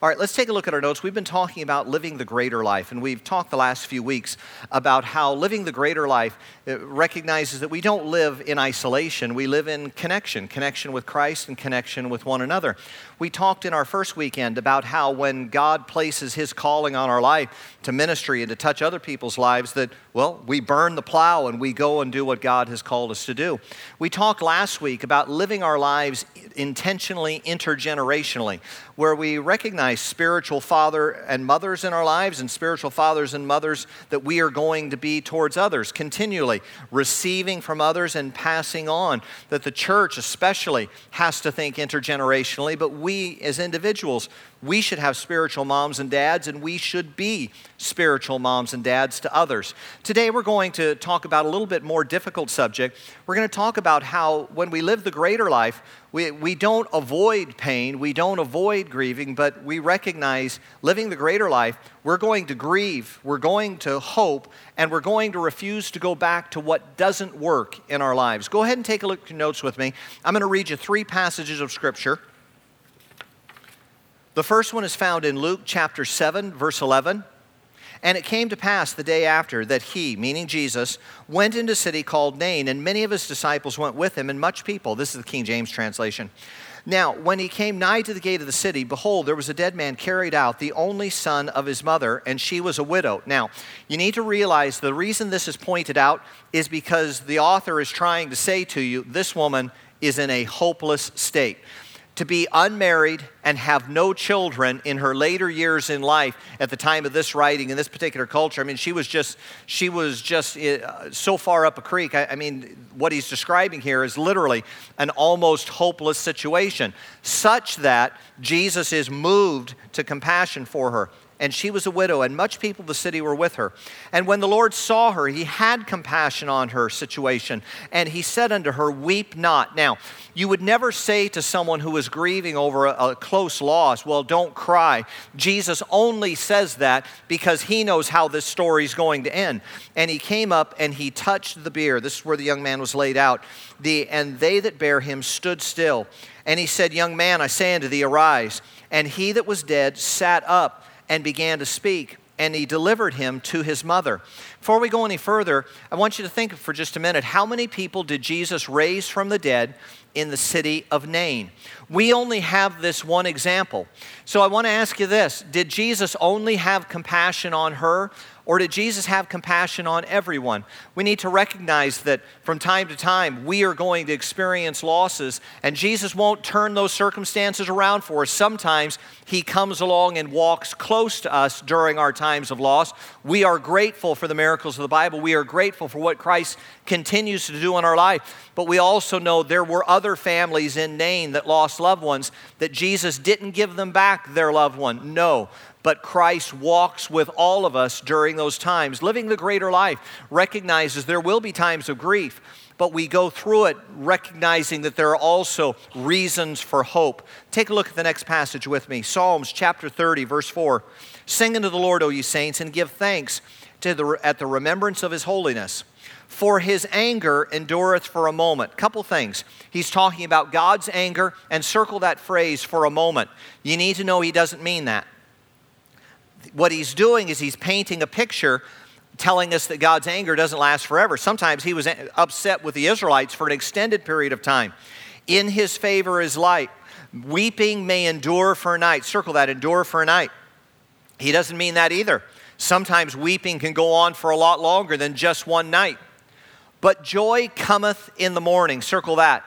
All right, let's take a look at our notes. We've been talking about living the greater life, and we've talked the last few weeks about how living the greater life uh, recognizes that we don't live in isolation. We live in connection, connection with Christ and connection with one another. We talked in our first weekend about how when God places his calling on our life to ministry and to touch other people's lives, that, well, we burn the plow and we go and do what God has called us to do. We talked last week about living our lives intentionally, intergenerationally, where we recognize spiritual father and mothers in our lives and spiritual fathers and mothers that we are going to be towards others, continually receiving from others and passing on. That the church, especially, has to think intergenerationally, but we as individuals we should have spiritual moms and dads, and we should be spiritual moms and dads to others. Today, we're going to talk about a little bit more difficult subject. We're going to talk about how when we live the greater life, we, we don't avoid pain, we don't avoid grieving, but we recognize living the greater life, we're going to grieve, we're going to hope, and we're going to refuse to go back to what doesn't work in our lives. Go ahead and take a look at your notes with me. I'm going to read you three passages of Scripture. The first one is found in Luke chapter 7, verse 11. And it came to pass the day after that he, meaning Jesus, went into a city called Nain, and many of his disciples went with him, and much people. This is the King James translation. Now, when he came nigh to the gate of the city, behold, there was a dead man carried out, the only son of his mother, and she was a widow. Now, you need to realize the reason this is pointed out is because the author is trying to say to you, this woman is in a hopeless state to be unmarried and have no children in her later years in life at the time of this writing in this particular culture. I mean she was just she was just uh, so far up a creek. I, I, mean what he's describing here is literally an almost hopeless situation such that jesus is moved to compassion for her and she was a widow, and much people of the city were with her. And when the Lord saw her, he had compassion on her situation, and he said unto her, Weep not. Now, you would never say to someone who is grieving over a, a close loss, Well, don't cry. Jesus only says that because he knows how this story is going to end. And he came up and he touched the bier. This is where the young man was laid out. The, and they that bare him stood still. And he said, Young man, I say unto thee, arise. And he that was dead sat up and began to speak, and he delivered him to his mother. Before we go any further, I want you to think for just a minute how many people did Jesus raise from the dead in the city of Nain? We only have this one example. So I want to ask you this Did Jesus only have compassion on her? Or did Jesus have compassion on everyone? We need to recognize that from time to time we are going to experience losses, and Jesus won't turn those circumstances around for us. Sometimes He comes along and walks close to us during our times of loss. We are grateful for the miracles of the Bible, we are grateful for what Christ continues to do in our life. But we also know there were other families in Nain that lost loved ones that Jesus didn't give them back their loved one. No but Christ walks with all of us during those times. Living the greater life recognizes there will be times of grief, but we go through it recognizing that there are also reasons for hope. Take a look at the next passage with me Psalms chapter 30, verse 4. Sing unto the Lord, O ye saints, and give thanks the, at the remembrance of his holiness. For his anger endureth for a moment. Couple things. He's talking about God's anger, and circle that phrase for a moment. You need to know he doesn't mean that what he's doing is he's painting a picture telling us that God's anger doesn't last forever. Sometimes he was upset with the Israelites for an extended period of time. In his favor is light. Weeping may endure for a night. Circle that, endure for a night. He doesn't mean that either. Sometimes weeping can go on for a lot longer than just one night. But joy cometh in the morning. Circle that.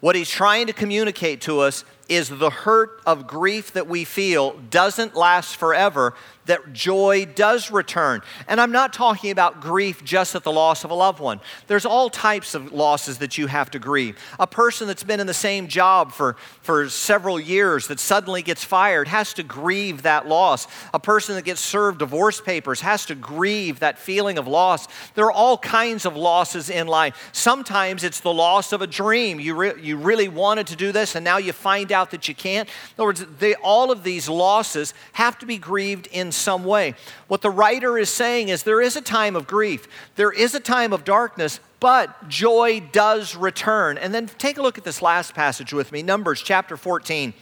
What he's trying to communicate to us is the hurt of grief that we feel doesn't last forever, that joy does return. And I'm not talking about grief just at the loss of a loved one. There's all types of losses that you have to grieve. A person that's been in the same job for, for several years that suddenly gets fired has to grieve that loss. A person that gets served divorce papers has to grieve that feeling of loss. There are all kinds of losses in life. Sometimes it's the loss of a dream. You, re- you really wanted to do this, and now you find out that you can't. In other words, they, all of these losses have to be grieved in some way. What the writer is saying is there is a time of grief, there is a time of darkness, but joy does return. And then take a look at this last passage with me Numbers chapter 14.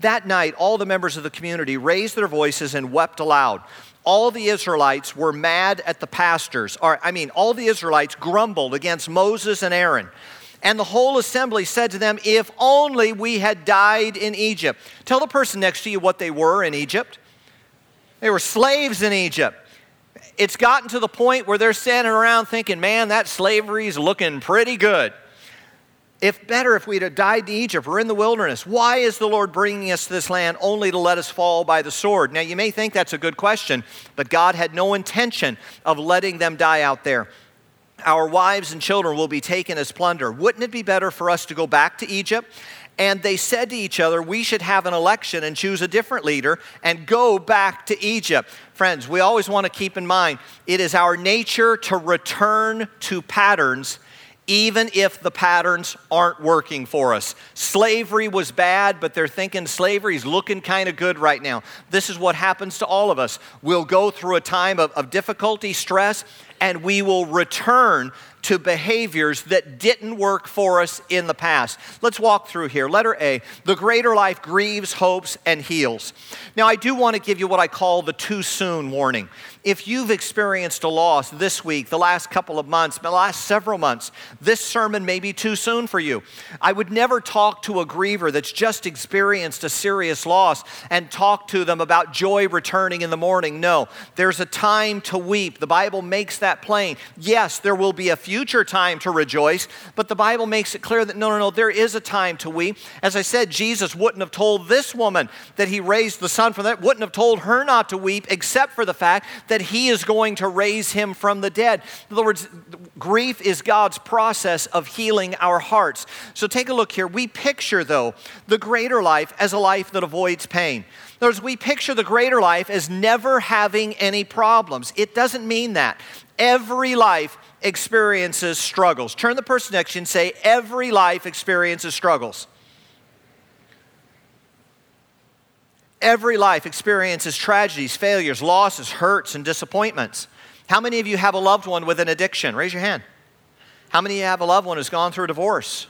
That night, all the members of the community raised their voices and wept aloud all the Israelites were mad at the pastors, or I mean, all the Israelites grumbled against Moses and Aaron. And the whole assembly said to them, If only we had died in Egypt. Tell the person next to you what they were in Egypt. They were slaves in Egypt. It's gotten to the point where they're standing around thinking, man, that slavery's looking pretty good. If better if we'd have died in Egypt or in the wilderness, why is the Lord bringing us to this land only to let us fall by the sword? Now, you may think that's a good question, but God had no intention of letting them die out there. Our wives and children will be taken as plunder. Wouldn't it be better for us to go back to Egypt? And they said to each other, We should have an election and choose a different leader and go back to Egypt. Friends, we always want to keep in mind it is our nature to return to patterns even if the patterns aren't working for us. Slavery was bad, but they're thinking slavery's looking kind of good right now. This is what happens to all of us. We'll go through a time of, of difficulty, stress, and we will return to behaviors that didn't work for us in the past. Let's walk through here. Letter A the greater life grieves, hopes, and heals. Now, I do want to give you what I call the too soon warning. If you've experienced a loss this week, the last couple of months, the last several months, this sermon may be too soon for you. I would never talk to a griever that's just experienced a serious loss and talk to them about joy returning in the morning. No, there's a time to weep. The Bible makes that plain. Yes, there will be a future time to rejoice, but the Bible makes it clear that no, no, no, there is a time to weep. As I said, Jesus wouldn't have told this woman that he raised the son from that, wouldn't have told her not to weep, except for the fact that he is going to raise him from the dead. In other words, grief is God's process of healing our hearts. So take a look here. We picture, though, the greater life as a life that avoids pain. In other words, we picture the greater life as never having any problems. It doesn't mean that. Every life experiences struggles. Turn the person next to you and say, Every life experiences struggles. Every life experiences tragedies, failures, losses, hurts, and disappointments. How many of you have a loved one with an addiction? Raise your hand. How many of you have a loved one who's gone through a divorce?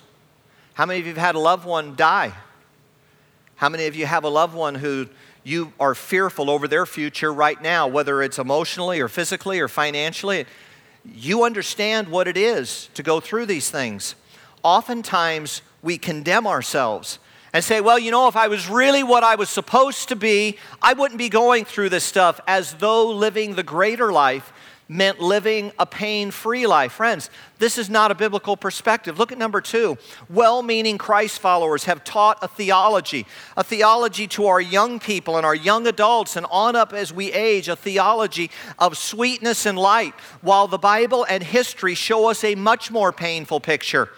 How many of you have had a loved one die? How many of you have a loved one who you are fearful over their future right now, whether it's emotionally or physically or financially? You understand what it is to go through these things. Oftentimes, we condemn ourselves and say, well, you know, if I was really what I was supposed to be, I wouldn't be going through this stuff as though living the greater life meant living a pain free life. Friends, this is not a biblical perspective. Look at number two. Well meaning Christ followers have taught a theology, a theology to our young people and our young adults, and on up as we age, a theology of sweetness and light, while the Bible and history show us a much more painful picture.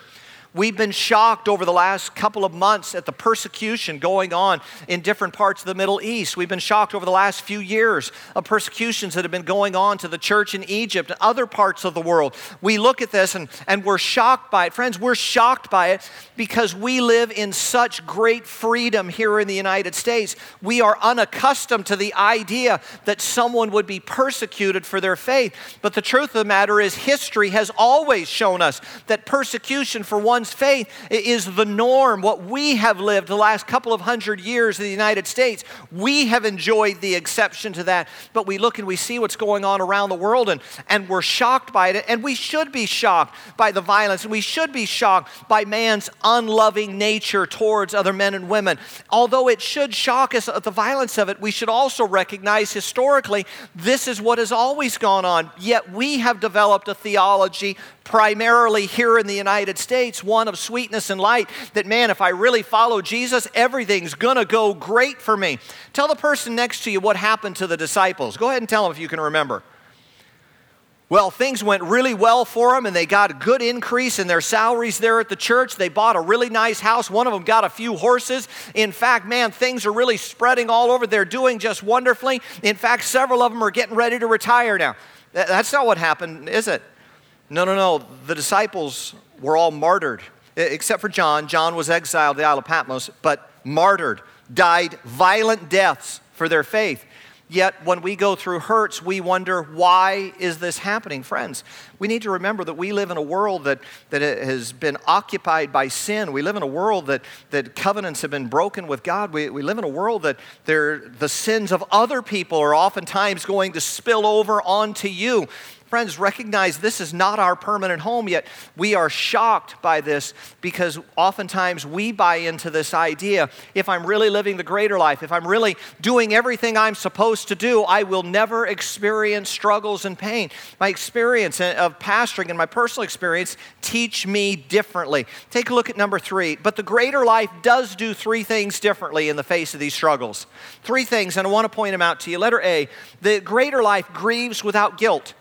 We've been shocked over the last couple of months at the persecution going on in different parts of the Middle East. We've been shocked over the last few years of persecutions that have been going on to the church in Egypt and other parts of the world. We look at this and, and we're shocked by it. Friends, we're shocked by it because we live in such great freedom here in the United States. We are unaccustomed to the idea that someone would be persecuted for their faith. But the truth of the matter is, history has always shown us that persecution for one faith is the norm. What we have lived the last couple of hundred years in the United States, we have enjoyed the exception to that. But we look and we see what's going on around the world and, and we're shocked by it. And we should be shocked by the violence. And we should be shocked by man's unloving nature towards other men and women. Although it should shock us at the violence of it, we should also recognize historically this is what has always gone on. Yet we have developed a theology primarily here in the United States, one of sweetness and light, that man, if I really follow Jesus, everything's gonna go great for me. Tell the person next to you what happened to the disciples. Go ahead and tell them if you can remember. Well, things went really well for them, and they got a good increase in their salaries there at the church. They bought a really nice house. One of them got a few horses. In fact, man, things are really spreading all over. They're doing just wonderfully. In fact, several of them are getting ready to retire now. That's not what happened, is it? No, no, no. The disciples were all martyred, except for John. John was exiled to the Isle of Patmos, but martyred, died violent deaths for their faith. Yet when we go through hurts, we wonder, why is this happening? Friends, we need to remember that we live in a world that, that has been occupied by sin. We live in a world that, that covenants have been broken with God. We, we live in a world that the sins of other people are oftentimes going to spill over onto you. Friends, recognize this is not our permanent home, yet we are shocked by this because oftentimes we buy into this idea if I'm really living the greater life, if I'm really doing everything I'm supposed to do, I will never experience struggles and pain. My experience of pastoring and my personal experience teach me differently. Take a look at number three. But the greater life does do three things differently in the face of these struggles. Three things, and I want to point them out to you. Letter A the greater life grieves without guilt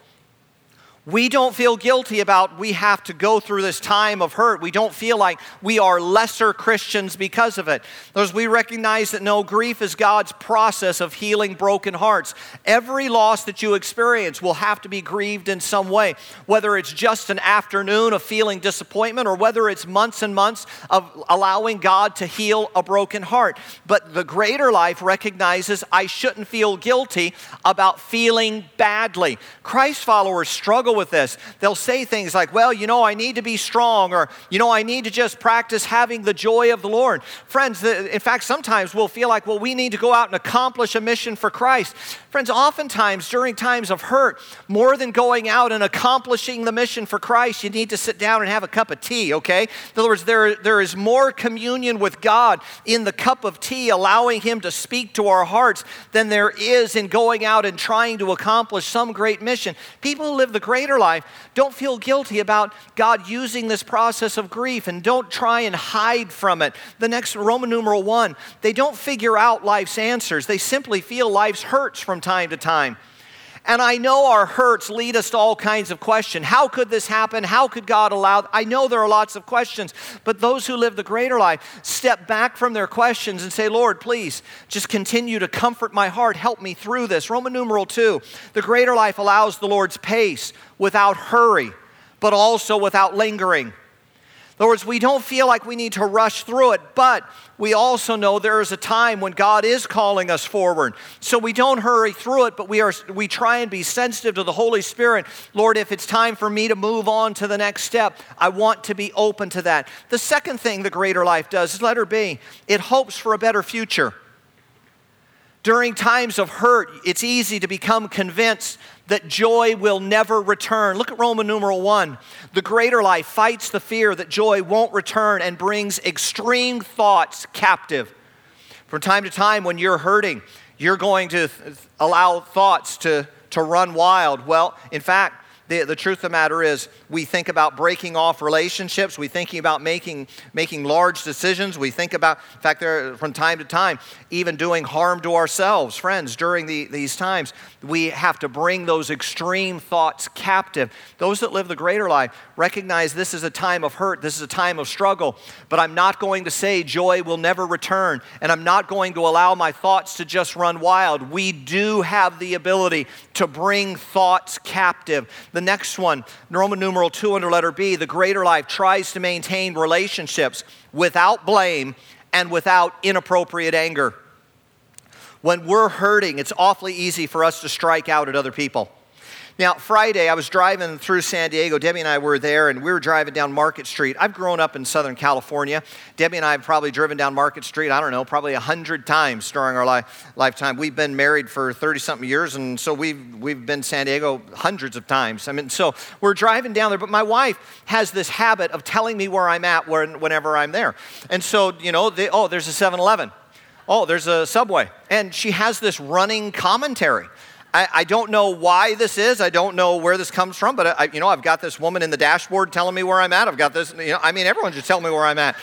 we don't feel guilty about we have to go through this time of hurt. We don't feel like we are lesser Christians because of it. Those we recognize that no grief is God's process of healing broken hearts. Every loss that you experience will have to be grieved in some way, whether it's just an afternoon of feeling disappointment or whether it's months and months of allowing God to heal a broken heart. But the greater life recognizes I shouldn't feel guilty about feeling badly. Christ followers struggle with this. They'll say things like, well, you know, I need to be strong, or, you know, I need to just practice having the joy of the Lord. Friends, in fact, sometimes we'll feel like, well, we need to go out and accomplish a mission for Christ. Friends, oftentimes during times of hurt, more than going out and accomplishing the mission for Christ, you need to sit down and have a cup of tea, okay? In other words, there, there is more communion with God in the cup of tea, allowing Him to speak to our hearts, than there is in going out and trying to accomplish some great mission. People who live the greater life, don't feel guilty about God using this process of grief and don't try and hide from it. The next Roman numeral one, they don't figure out life's answers. They simply feel life's hurts from time to time. And I know our hurts lead us to all kinds of questions. How could this happen? How could God allow? I know there are lots of questions, but those who live the greater life step back from their questions and say, Lord, please just continue to comfort my heart. Help me through this. Roman numeral two the greater life allows the Lord's pace without hurry, but also without lingering. In other words, we don't feel like we need to rush through it, but we also know there is a time when God is calling us forward. So we don't hurry through it, but we, are, we try and be sensitive to the Holy Spirit. Lord, if it's time for me to move on to the next step, I want to be open to that. The second thing the greater life does is letter B it hopes for a better future. During times of hurt, it's easy to become convinced that joy will never return. Look at Roman numeral one. The greater life fights the fear that joy won't return and brings extreme thoughts captive. From time to time, when you're hurting, you're going to allow thoughts to, to run wild. Well, in fact, the, the truth of the matter is, we think about breaking off relationships. We thinking about making, making large decisions. We think about, in fact, there, from time to time, even doing harm to ourselves. Friends, during the, these times, we have to bring those extreme thoughts captive. Those that live the greater life recognize this is a time of hurt, this is a time of struggle, but I'm not going to say joy will never return, and I'm not going to allow my thoughts to just run wild. We do have the ability to bring thoughts captive. The next one, Roman numeral 2 under letter B, the greater life tries to maintain relationships without blame and without inappropriate anger. When we're hurting, it's awfully easy for us to strike out at other people. Now, Friday, I was driving through San Diego. Debbie and I were there, and we were driving down Market Street. I've grown up in Southern California. Debbie and I have probably driven down Market Street, I don't know, probably a 100 times during our li- lifetime. We've been married for 30 something years, and so we've, we've been San Diego hundreds of times. I mean, so we're driving down there, but my wife has this habit of telling me where I'm at when, whenever I'm there. And so, you know, they, oh, there's a 7 Eleven. Oh, there's a Subway. And she has this running commentary. I, I, don't know why this is. I don't know where this comes from, but I, you know, I've got this woman in the dashboard telling me where I'm at. I've got this, you know, I mean, everyone should tell me where I'm at.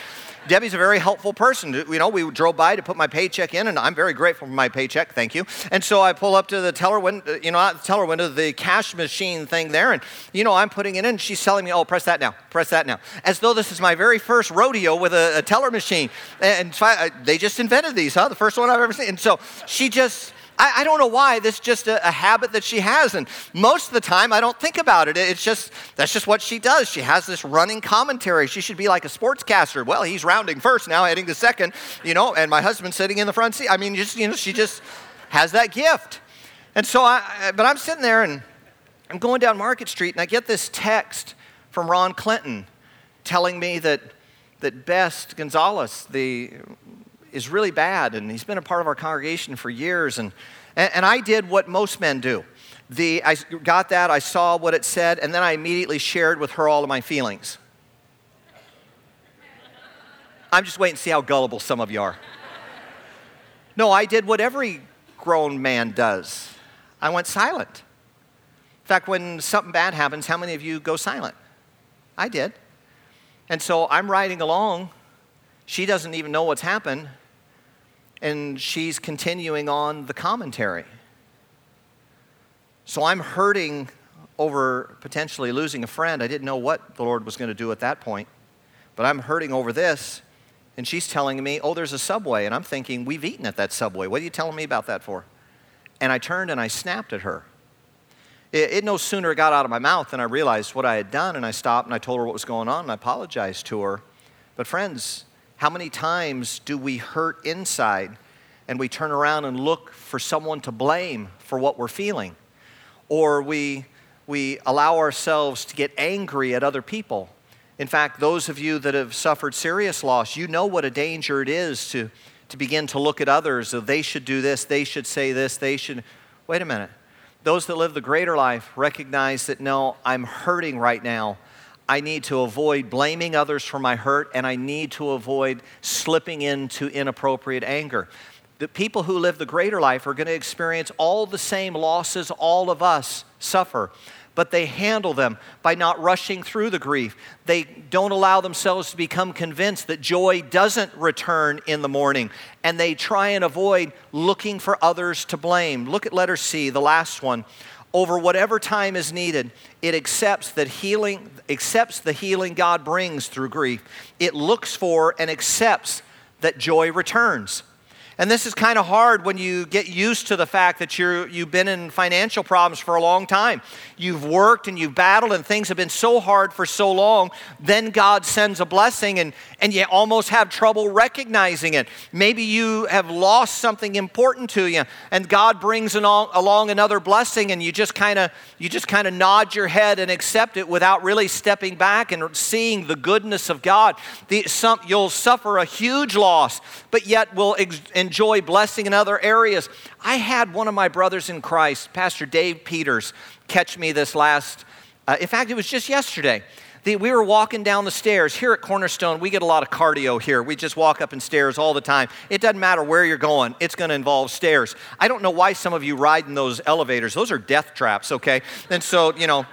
Debbie's a very helpful person. You know, we drove by to put my paycheck in, and I'm very grateful for my paycheck. Thank you. And so I pull up to the teller window, you know, teller window, the cash machine thing there, and you know, I'm putting it in. She's telling me, "Oh, press that now, press that now," as though this is my very first rodeo with a, a teller machine. And they just invented these, huh? The first one I've ever seen. And so she just I, I don't know why. This is just a, a, habit that she has. And most of the time, I don't think about it. It's just, that's just what she does. She has this running commentary. She should be like a sportscaster. Well, he's rounding first, now heading to second, you know, and my husband's sitting in the front seat. I mean, just, you know, she just has that gift. And so I, but I'm sitting there and I'm going down Market Street and I get this text from Ron Clinton telling me that, that Best Gonzalez, the is really bad, and he's been a part of our congregation for years. And, and, and I did what most men do. The, I got that, I saw what it said, and then I immediately shared with her all of my feelings. I'm just waiting to see how gullible some of you are. No, I did what every grown man does. I went silent. In fact, when something bad happens, how many of you go silent? I did. And so I'm riding along. She doesn't even know what's happened and she's continuing on the commentary. So I'm hurting over potentially losing a friend. I didn't know what the Lord was going to do at that point, but I'm hurting over this. And she's telling me, oh, there's a subway. And I'm thinking, we've eaten at that subway. What are you telling me about that for? And I turned and I snapped at her. It, it, no sooner got out of my mouth than I realized what I had done. And I stopped and I told her what was going on and I apologized to her. But, friends, how many times do we hurt inside and we turn around and look for someone to blame for what we're feeling? Or we, we allow ourselves to get angry at other people. In fact, those of you that have suffered serious loss, you know what a danger it is to, to begin to look at others. They should do this, they should say this, they should. Wait a minute. Those that live the greater life recognize that no, I'm hurting right now. I need to avoid blaming others for my hurt, and I need to avoid slipping into inappropriate anger. The people who live the greater life are going to experience all the same losses all of us suffer, but they handle them by not rushing through the grief. They don't allow themselves to become convinced that joy doesn't return in the morning, and they try and avoid looking for others to blame. Look at letter C, the last one over whatever time is needed. It accepts that healing accepts the healing God brings through grief. It looks for and accepts that joy returns. And this is kind of hard when you get used to the fact that you're, you've been in financial problems for a long time. You've worked and you've battled, and things have been so hard for so long. Then God sends a blessing, and, and you almost have trouble recognizing it. Maybe you have lost something important to you, and God brings along, along another blessing, and you just kind of you just kind of nod your head and accept it without really stepping back and seeing the goodness of God. The, some, you'll suffer a huge loss, but yet will ex- enjoy blessing in other areas. I had one of my brothers in Christ, Pastor Dave Peters, catch me this last, uh, in fact, it was just yesterday. The, we were walking down the stairs. Here at Cornerstone, we get a lot of cardio here. We just walk up and stairs all the time. It doesn't matter where you're going, it's going to involve stairs. I don't know why some of you ride in those elevators. Those are death traps, okay? And so, you know,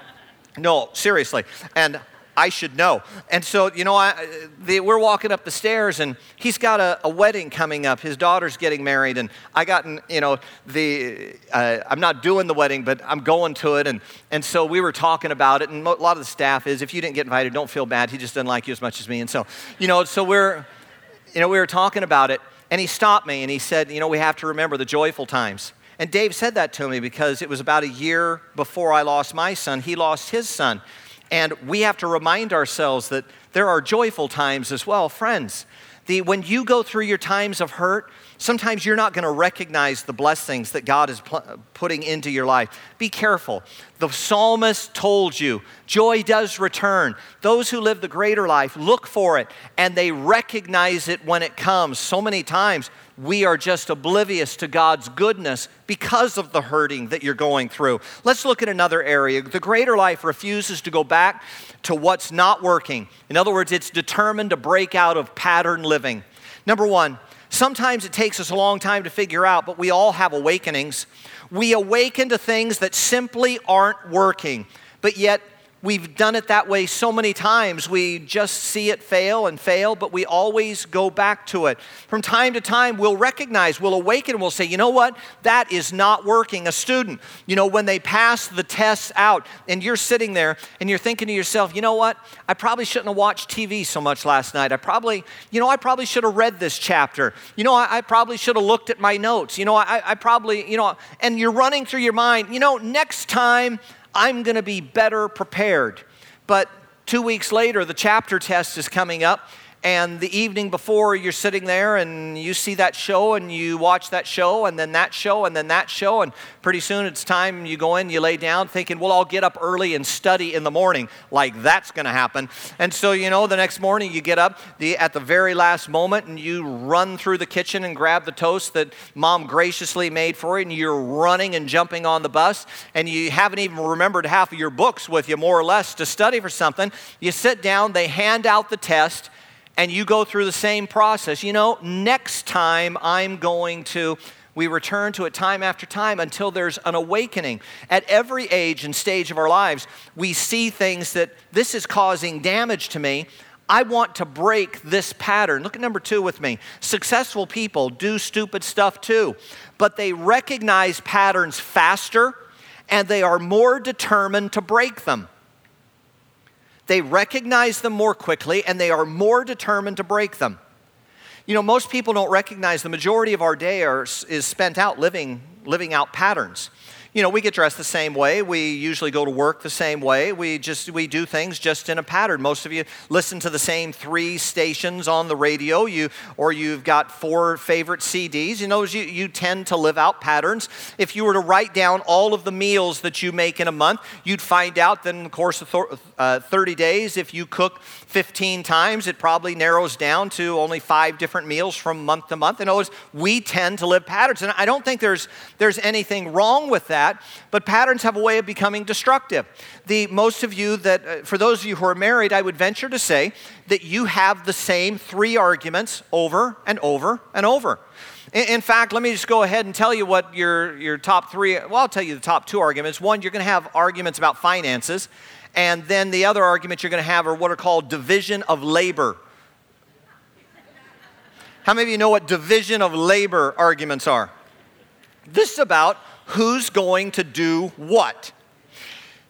no, seriously. And I should know. And so, you know, I, the, we're walking up the stairs, and he's got a, a, wedding coming up. His daughter's getting married, and I got, you know, the uh, I'm not doing the wedding, but I'm going to it. And, and so we were talking about it, and a lot of the staff is, if you didn't get invited, don't feel bad. He just doesn't like you as much as me. And so, you know, so we're, you know, we were talking about it, and he stopped me, and he said, you know, we have to remember the joyful times. And Dave said that to me because it was about a year before I lost my son. He lost his son. And we have to remind ourselves that there are joyful times as well, friends. The, when you go through your times of hurt, sometimes you're not going to recognize the blessings that God is pl- putting into your life. Be careful. The psalmist told you joy does return. Those who live the greater life look for it and they recognize it when it comes. So many times we are just oblivious to God's goodness because of the hurting that you're going through. Let's look at another area. The greater life refuses to go back to what's not working. In other words, it's determined to break out of pattern living. Number one, sometimes it takes us a long time to figure out, but we all have awakenings. We awaken to things that simply aren't working, but yet We've done it that way so many times. We just see it fail and fail, but we always go back to it. From time to time, we'll recognize, we'll awaken, we'll say, you know what? That is not working. A student, you know, when they pass the tests out and you're sitting there and you're thinking to yourself, you know what? I probably shouldn't have watched TV so much last night. I probably, you know, I probably should have read this chapter. You know, I, I probably should have looked at my notes. You know, I, I probably, you know, and you're running through your mind, you know, next time, I'm going to be better prepared. But two weeks later, the chapter test is coming up, and the evening before you're sitting there and you see that show and you watch that show and then that show and then that show. And pretty soon it's time you go in you lay down thinking well i'll get up early and study in the morning. Like that's going to happen. And so you know the next morning you get up the, at the very last moment and you run through the kitchen and grab the toast that mom graciously made for you and you're running and jumping on the bus and you haven't even remembered half of your books with you more or less to study for something. You sit down they hand out the test and you go through the same process. You know, next time I'm going to. We return to it time after time until there's an awakening. At every age and stage of our lives, we see things that this is causing damage to me. I want to break this pattern. Look at number two with me. Successful people do stupid stuff too, but they recognize patterns faster and they are more determined to break them. They recognize them more quickly and they are more determined to break them. You know, most people don't recognize the majority of our day are, is spent out living, living out patterns you know, we get dressed the same way. We usually go to work the same way. We just we do things just in a pattern. Most of you listen to the same three stations on the radio. You or you've got four favorite CDs. You know, you, you tend to live out patterns. If you were to write down all of the meals that you make in a month, you'd find out that in the course of th- uh, 30 days, if you cook 15 times, it probably narrows down to only five different meals from month to month. In other words, we tend to live patterns, and I don't think there's there's anything wrong with that that, but patterns have a way of becoming destructive. The most of you that, uh, for those of you who are married, I would venture to say that you have the same three arguments over and over and over. In, in fact, let me just go ahead and tell you what your, your top three, well, I'll tell you the top two arguments. One, you're going to have arguments about finances, and then the other argument you're going to have are what are called division of labor. How many of you know what division of labor arguments are? This is about who's going to do what.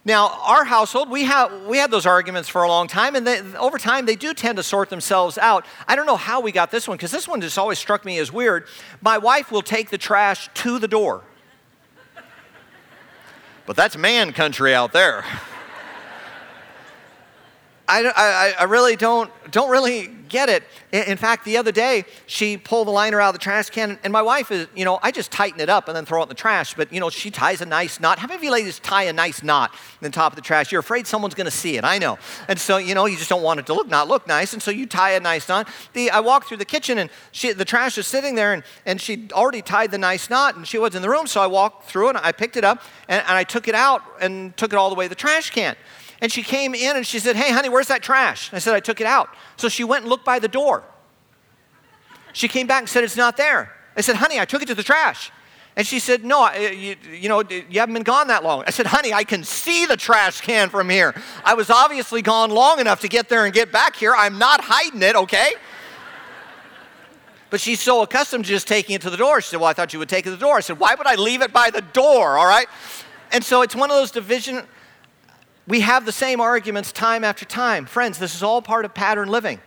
Now, our household, we, have, we had those arguments for a long time, and they, over time, they do tend to sort themselves out. I don't know how we got this one, because this one just always struck me as weird. My wife will take the trash to the door. But that's man country out there. I, I, I really don't, don't really get it. In fact, the other day, she pulled the liner out of the trash can, and my wife is, you know, I just tighten it up and then throw it in the trash. But, you know, she ties a nice knot. How many of you ladies tie a nice knot in the top of the trash? You're afraid someone's going to see it. I know. And so, you know, you just don't want it to look not look nice. And so you tie a nice knot. The, I walked through the kitchen, and she, the trash is sitting there, and, and she'd already tied the nice knot, and she was in the room. So I walked through and I picked it up, and, and I took it out and took it all the way to the trash can. And she came in and she said, Hey, honey, where's that trash? I said, I took it out. So she went and looked by the door. She came back and said, It's not there. I said, Honey, I took it to the trash. And she said, No, you, you, know, you haven't been gone that long. I said, Honey, I can see the trash can from here. I was obviously gone long enough to get there and get back here. I'm not hiding it, okay? But she's so accustomed to just taking it to the door. She said, Well, I thought you would take it to the door. I said, Why would I leave it by the door, all right? And so it's one of those division we have the same arguments time after time. Friends, this is all part of pattern living.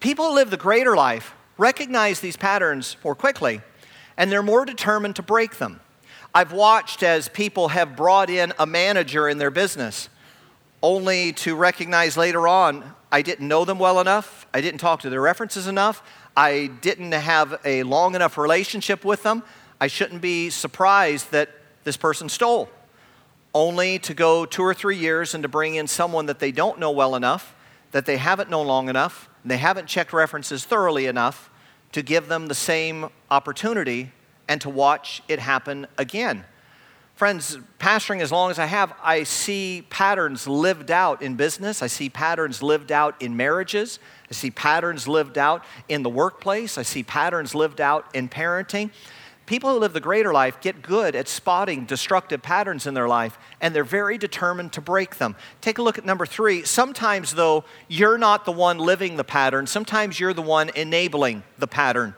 People who live the greater life recognize these patterns more quickly, and they're more determined to break them. I've watched as people have brought in a manager in their business only to recognize later on I didn't know them well enough, I didn't talk to their references enough, I didn't have a long enough relationship with them. I shouldn't be surprised that this person stole only to go two or three years and to bring in someone that they don't know well enough, that they haven't known long enough, and they haven't checked references thoroughly enough to give them the same opportunity and to watch it happen again. Friends, pastoring as long as I have, I see patterns lived out in business. I see patterns lived out in marriages. I see patterns lived out in the workplace. I see patterns lived out in parenting People who live the greater life get good at spotting destructive patterns in their life, and they're very determined to break them. Take a look at number three. Sometimes, though, you're not the one living the pattern, sometimes you're the one enabling the pattern.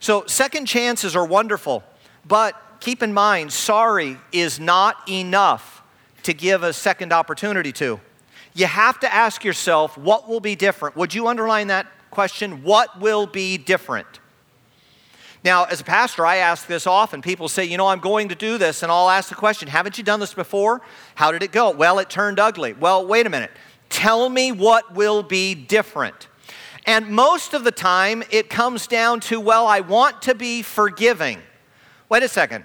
So, second chances are wonderful, but keep in mind, sorry is not enough to give a second opportunity to. You have to ask yourself, what will be different? Would you underline that question? What will be different? Now, as a pastor, I ask this often. People say, you know, I'm going to do this, and I'll ask the question, haven't you done this before? How did it go? Well, it turned ugly. Well, wait a minute. Tell me what will be different. And most of the time, it comes down to, well, I want to be forgiving. Wait a second.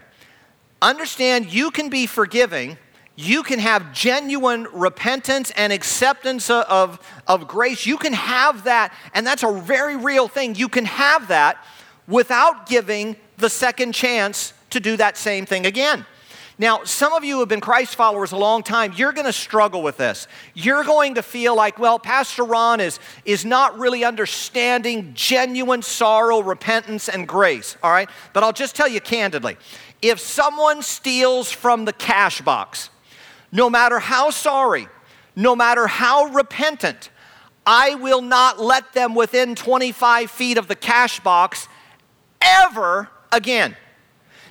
Understand you can be forgiving, you can have genuine repentance and acceptance of, of grace. You can have that, and that's a very real thing. You can have that without giving the second chance to do that same thing again. Now, some of you have been Christ followers a long time. You're going to struggle with this. You're going to feel like, well, Pastor Ron is, is not really understanding genuine sorrow, repentance, and grace, all right? But I'll just tell you candidly if someone steals from the cash box, no matter how sorry, no matter how repentant, I will not let them within 25 feet of the cash box ever again.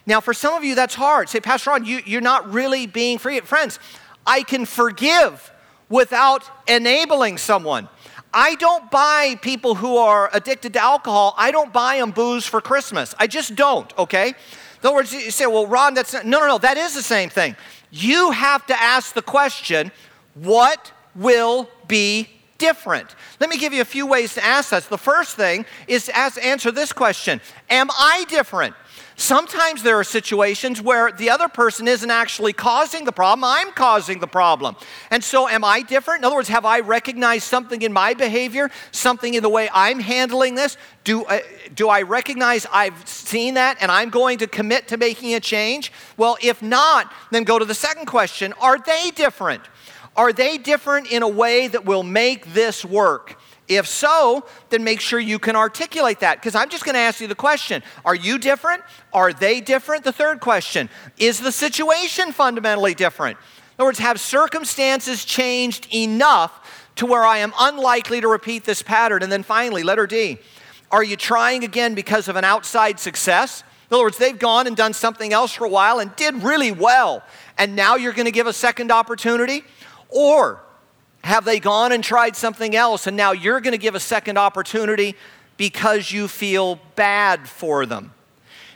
Now, for some of you, that's hard. Say, Pastor Ron, you, you're not really being free. Friends, I can forgive without enabling someone. I don't buy people who are addicted to alcohol, I don't buy them booze for Christmas. I just don't, okay? In other words, you say, well, Ron, that's not, no, no, no, that is the same thing. You have to ask the question, what will be different? Let me give you a few ways to ask that. The first thing is to ask, answer this question Am I different? Sometimes there are situations where the other person isn't actually causing the problem, I'm causing the problem. And so, am I different? In other words, have I recognized something in my behavior, something in the way I'm handling this? Do, uh, do I recognize I've seen that and I'm going to commit to making a change? Well, if not, then go to the second question Are they different? Are they different in a way that will make this work? If so, then make sure you can articulate that. Because I'm just going to ask you the question Are you different? Are they different? The third question Is the situation fundamentally different? In other words, have circumstances changed enough to where I am unlikely to repeat this pattern? And then finally, letter D Are you trying again because of an outside success? In other words, they've gone and done something else for a while and did really well, and now you're going to give a second opportunity? Or have they gone and tried something else and now you're going to give a second opportunity because you feel bad for them?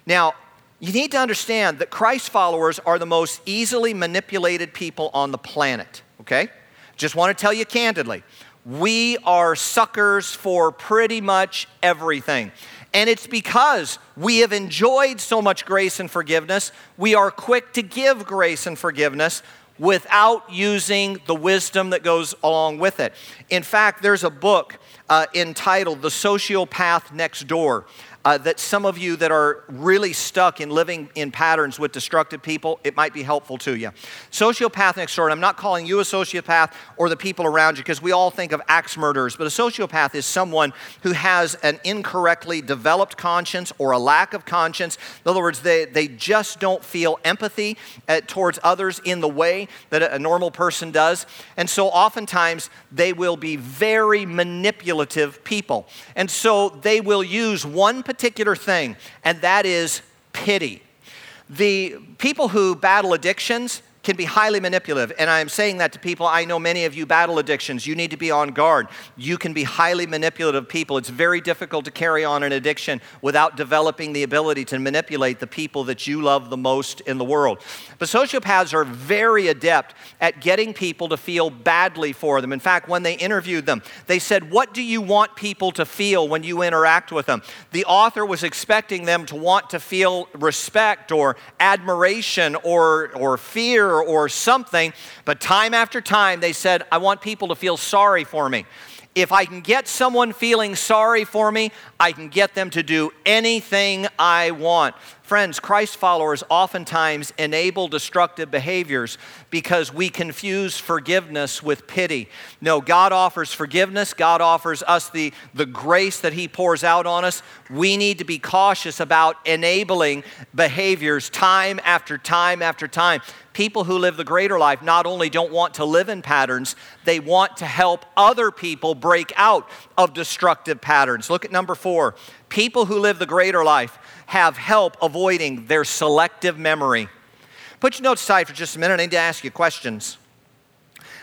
Now, you need to understand that Christ followers are the most easily manipulated people on the planet, okay? Just want to tell you candidly. We are suckers for pretty much everything. And it's because we have enjoyed so much grace and forgiveness, we are quick to give grace and forgiveness without using the wisdom that goes along with it. In fact, there's a book uh, entitled The Sociopath Next Door uh, that some of you that are really stuck in living in patterns with destructive people, it might be helpful to you. Sociopath next door, and I'm not calling you a sociopath or the people around you because we all think of axe murderers, but a sociopath is someone who has an incorrectly developed conscience or a lack of conscience. In other words, they, they just don't feel empathy uh, towards others in the way that a, normal person does. And so oftentimes they will be very manipulative people. And so they will use one thing, and that is pity. The people who battle addictions, can be highly manipulative. And I'm saying that to people. I know many of you battle addictions. You need to be on guard. You can be highly manipulative people. It's very difficult to carry on an addiction without developing the ability to manipulate the people that you love the most in the world. But sociopaths are very adept at getting people to feel badly for them. In fact, when they interviewed them, they said, What do you want people to feel when you interact with them? The author was expecting them to want to feel respect or admiration or, or fear or something, but time after time they said, I want people to feel sorry for me. If I can get someone feeling sorry for me, I can get them to do anything I want. Friends, Christ followers oftentimes enable destructive behaviors because we confuse forgiveness with pity. No, God offers forgiveness, God offers us the, the grace that He pours out on us. We need to be cautious about enabling behaviors time after time after time. People who live the greater life not only don't want to live in patterns, they want to help other people break out of destructive patterns. Look at number four. People who live the greater life have help avoiding their selective memory. Put your notes aside for just a minute. I need to ask you questions.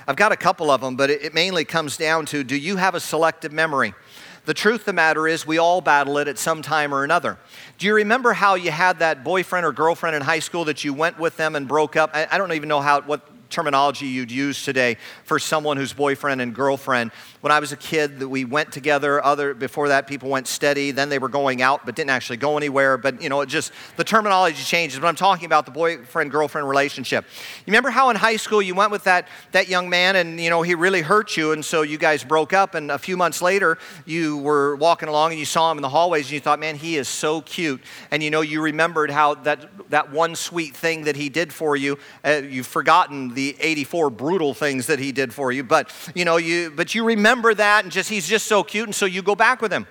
I've got a couple of them, but it mainly comes down to do you have a selective memory? The truth of the matter is, we all battle it at some time or another. Do you remember how you had that boyfriend or girlfriend in high school that you went with them and broke up? I, don't even know how, what terminology you'd use today for someone who's boyfriend and girlfriend. When I was a kid, we went together. Other before that, people went steady. Then they were going out, but didn't actually go anywhere. But you know, it just the terminology changes. But I'm talking about the boyfriend girlfriend relationship. You remember how in high school you went with that that young man, and you know he really hurt you, and so you guys broke up. And a few months later, you were walking along and you saw him in the hallways, and you thought, man, he is so cute. And you know, you remembered how that that one sweet thing that he did for you. Uh, you've forgotten the the 84 brutal things that he did for you, but you know, you but you remember that and just he's just so cute, and so you go back with him.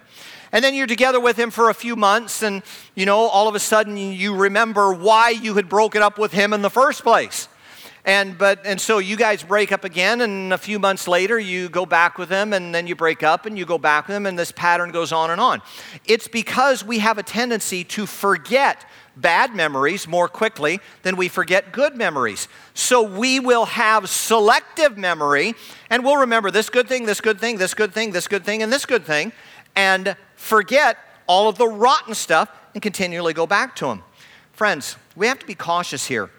And then you're together with him for a few months, and you know, all of a sudden you remember why you had broken up with him in the first place. And but and so you guys break up again, and a few months later you go back with him, and then you break up and you go back with him, and this pattern goes on and on. It's because we have a tendency to forget bad memories more quickly than we forget good memories. So we will have selective memory and we'll remember this good thing, this good thing, this good thing, this good thing, and this good thing, and forget all of the rotten stuff and continually go back to them. Friends, we have to be cautious here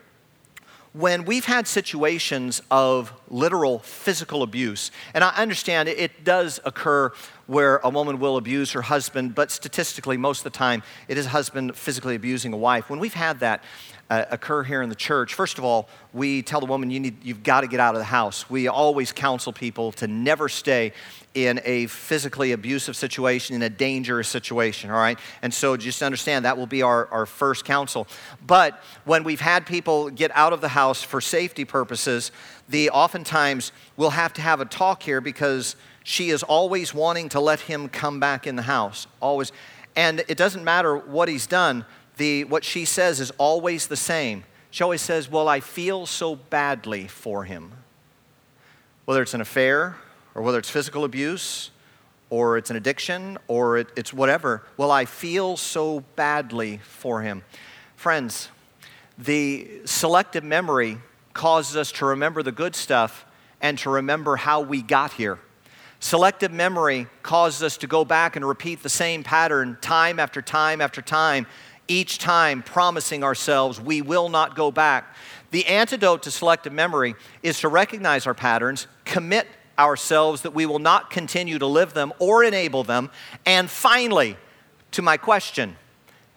when we've had situations of literal physical abuse, and I understand it does occur where a woman will abuse her husband, but statistically, most of the time, it is a husband physically abusing a wife. When we've had that uh, occur here in the church, first of all, we tell the woman, you need, you've got to get out of the house. We always counsel people to never stay in a physically abusive situation, in a dangerous situation, all right? And so just understand that will be our, our first counsel. But when we've had people get out of the house for safety purposes, the oftentimes we'll have to have a talk here because she is always wanting to let him come back in the house, always. And it doesn't matter what he's done, the, what she says is always the same. She always says, Well, I feel so badly for him. Whether it's an affair, or whether it's physical abuse, or it's an addiction, or it, it's whatever. Well, I feel so badly for him. Friends, the selective memory causes us to remember the good stuff and to remember how we got here. Selective memory causes us to go back and repeat the same pattern time after time after time, each time promising ourselves we will not go back. The antidote to selective memory is to recognize our patterns, commit ourselves that we will not continue to live them or enable them. And finally, to my question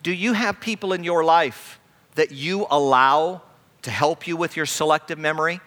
do you have people in your life that you allow to help you with your selective memory?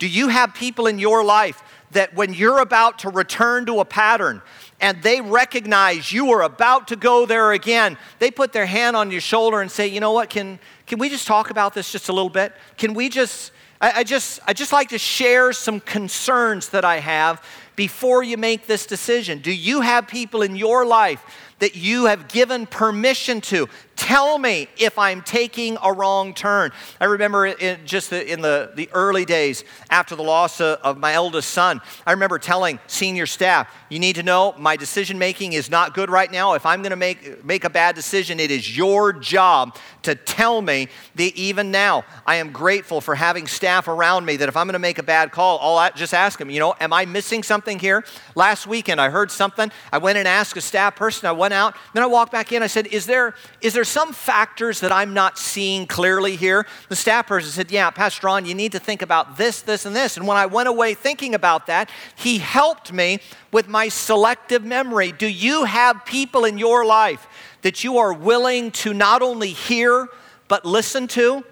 Do you have people in your life that when you're about to return to a pattern and they recognize you are about to go there again, they put their hand on your shoulder and say, you know what, can, can we just talk about this just a little bit? Can we just I, I, just, I just like to share some concerns that I have before you make this decision. Do you have people in your life that you have given permission to? Tell me if I'm taking a wrong turn. I remember in just the, in the, the early days after the loss of, of my eldest son, I remember telling senior staff, you need to know my decision making is not good right now. If I'm going to make, make a bad decision, it is your job to tell me that even now I am grateful for having staff around me that if I'm going to make a bad call, I'll just ask them, you know, am I missing something here? Last weekend I heard something. I went and asked a staff person. I went out. Then I walked back in. I said, is there, is there some factors that I'm not seeing clearly here? The staff person said, Yeah, Pastor Ron, you need to think about this, this, and this. And when I went away thinking about that, he helped me with my selective memory. Do you have people in your life that you are willing to not only hear, but listen to?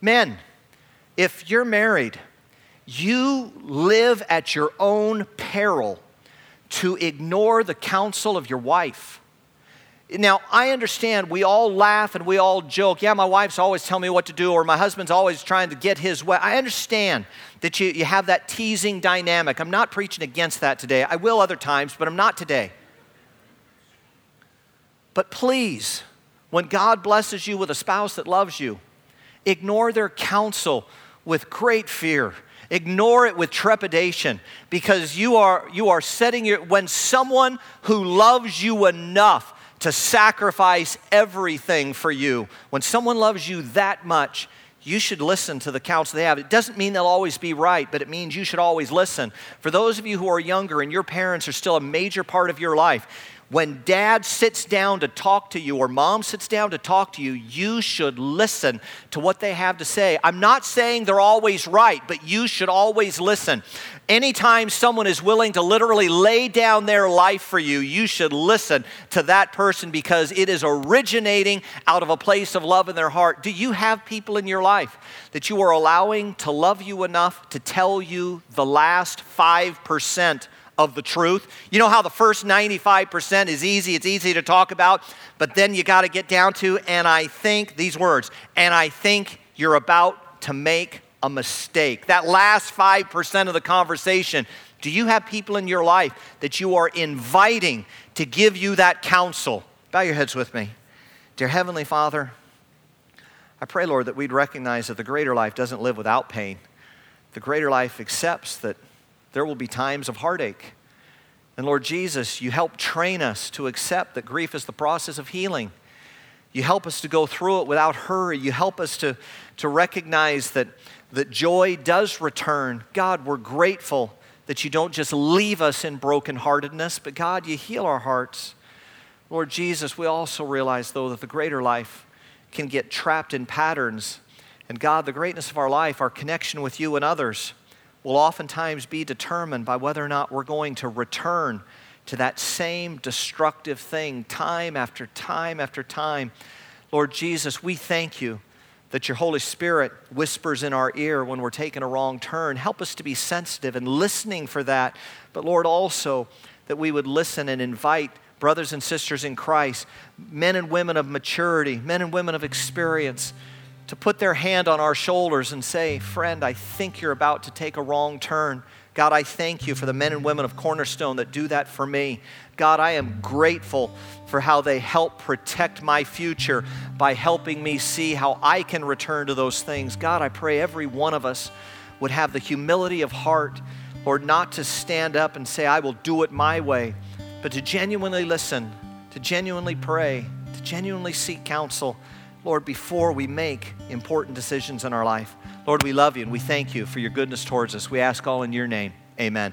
Men, if you're married, you live at your own peril to ignore the counsel of your wife Now, I understand we all laugh and we all joke. Yeah, my wife's always telling me what to do, or my husband's always trying to get his way. I understand that you, you have that teasing dynamic. I'm not preaching against that today. I will other times, but I'm not today. But please, when God blesses you with a spouse that loves you, ignore their counsel with great fear. Ignore it with trepidation because you are, you are setting your, when someone who loves you enough to sacrifice everything for you. When someone loves you that much, you should listen to the counsel they have. It doesn't mean they'll always be right, but it means you should always listen. For those of you who are younger and your parents are still a major part of your life, when dad sits down to talk to you or mom sits down to talk to you, you should listen to what they have to say. I'm not saying they're always right, but you should always listen. Anytime someone is willing to literally lay down their life for you, you should listen to that person because it is originating out of a place of love in their heart. Do you have people in your life that you are allowing to love you enough to tell you the last 5%? Of the truth. You know how the first 95% is easy, it's easy to talk about, but then you got to get down to, and I think, these words, and I think you're about to make a mistake. That last 5% of the conversation, do you have people in your life that you are inviting to give you that counsel? Bow your heads with me. Dear Heavenly Father, I pray, Lord, that we'd recognize that the greater life doesn't live without pain. The greater life accepts that there will be times of heartache. And Lord Jesus, you help train us to accept that grief is the process of healing. You help us to go through it without hurry. You help us to, to recognize that, that joy does return. God, we're grateful that you don't just leave us in brokenheartedness, but God, you heal our hearts. Lord Jesus, we also realize, though, that the greater life can get trapped in patterns. And God, the greatness of our life, our connection with you and others, will oftentimes be determined by whether or not we're going to return to that same destructive thing time after time after time. Lord Jesus, we thank you that your Holy Spirit whispers in our ear when we're taking a wrong turn. Help us to be sensitive and listening for that. But Lord, also that we would listen and invite brothers and sisters in Christ, men and women of maturity, men and women of experience to put their hand on our shoulders and say, Friend, I think you're about to take a wrong turn. God, I thank you for the men and women of Cornerstone that do that for me. God, I am grateful for how they help protect my future by helping me see how I can return to those things. God, I pray every one of us would have the humility of heart, Lord, not to stand up and say, I will do it my way, but to genuinely listen, to genuinely pray, to genuinely seek counsel Lord, before we make important decisions in our life. Lord, we love you and we thank you for your goodness towards us. We ask all in your name. Amen.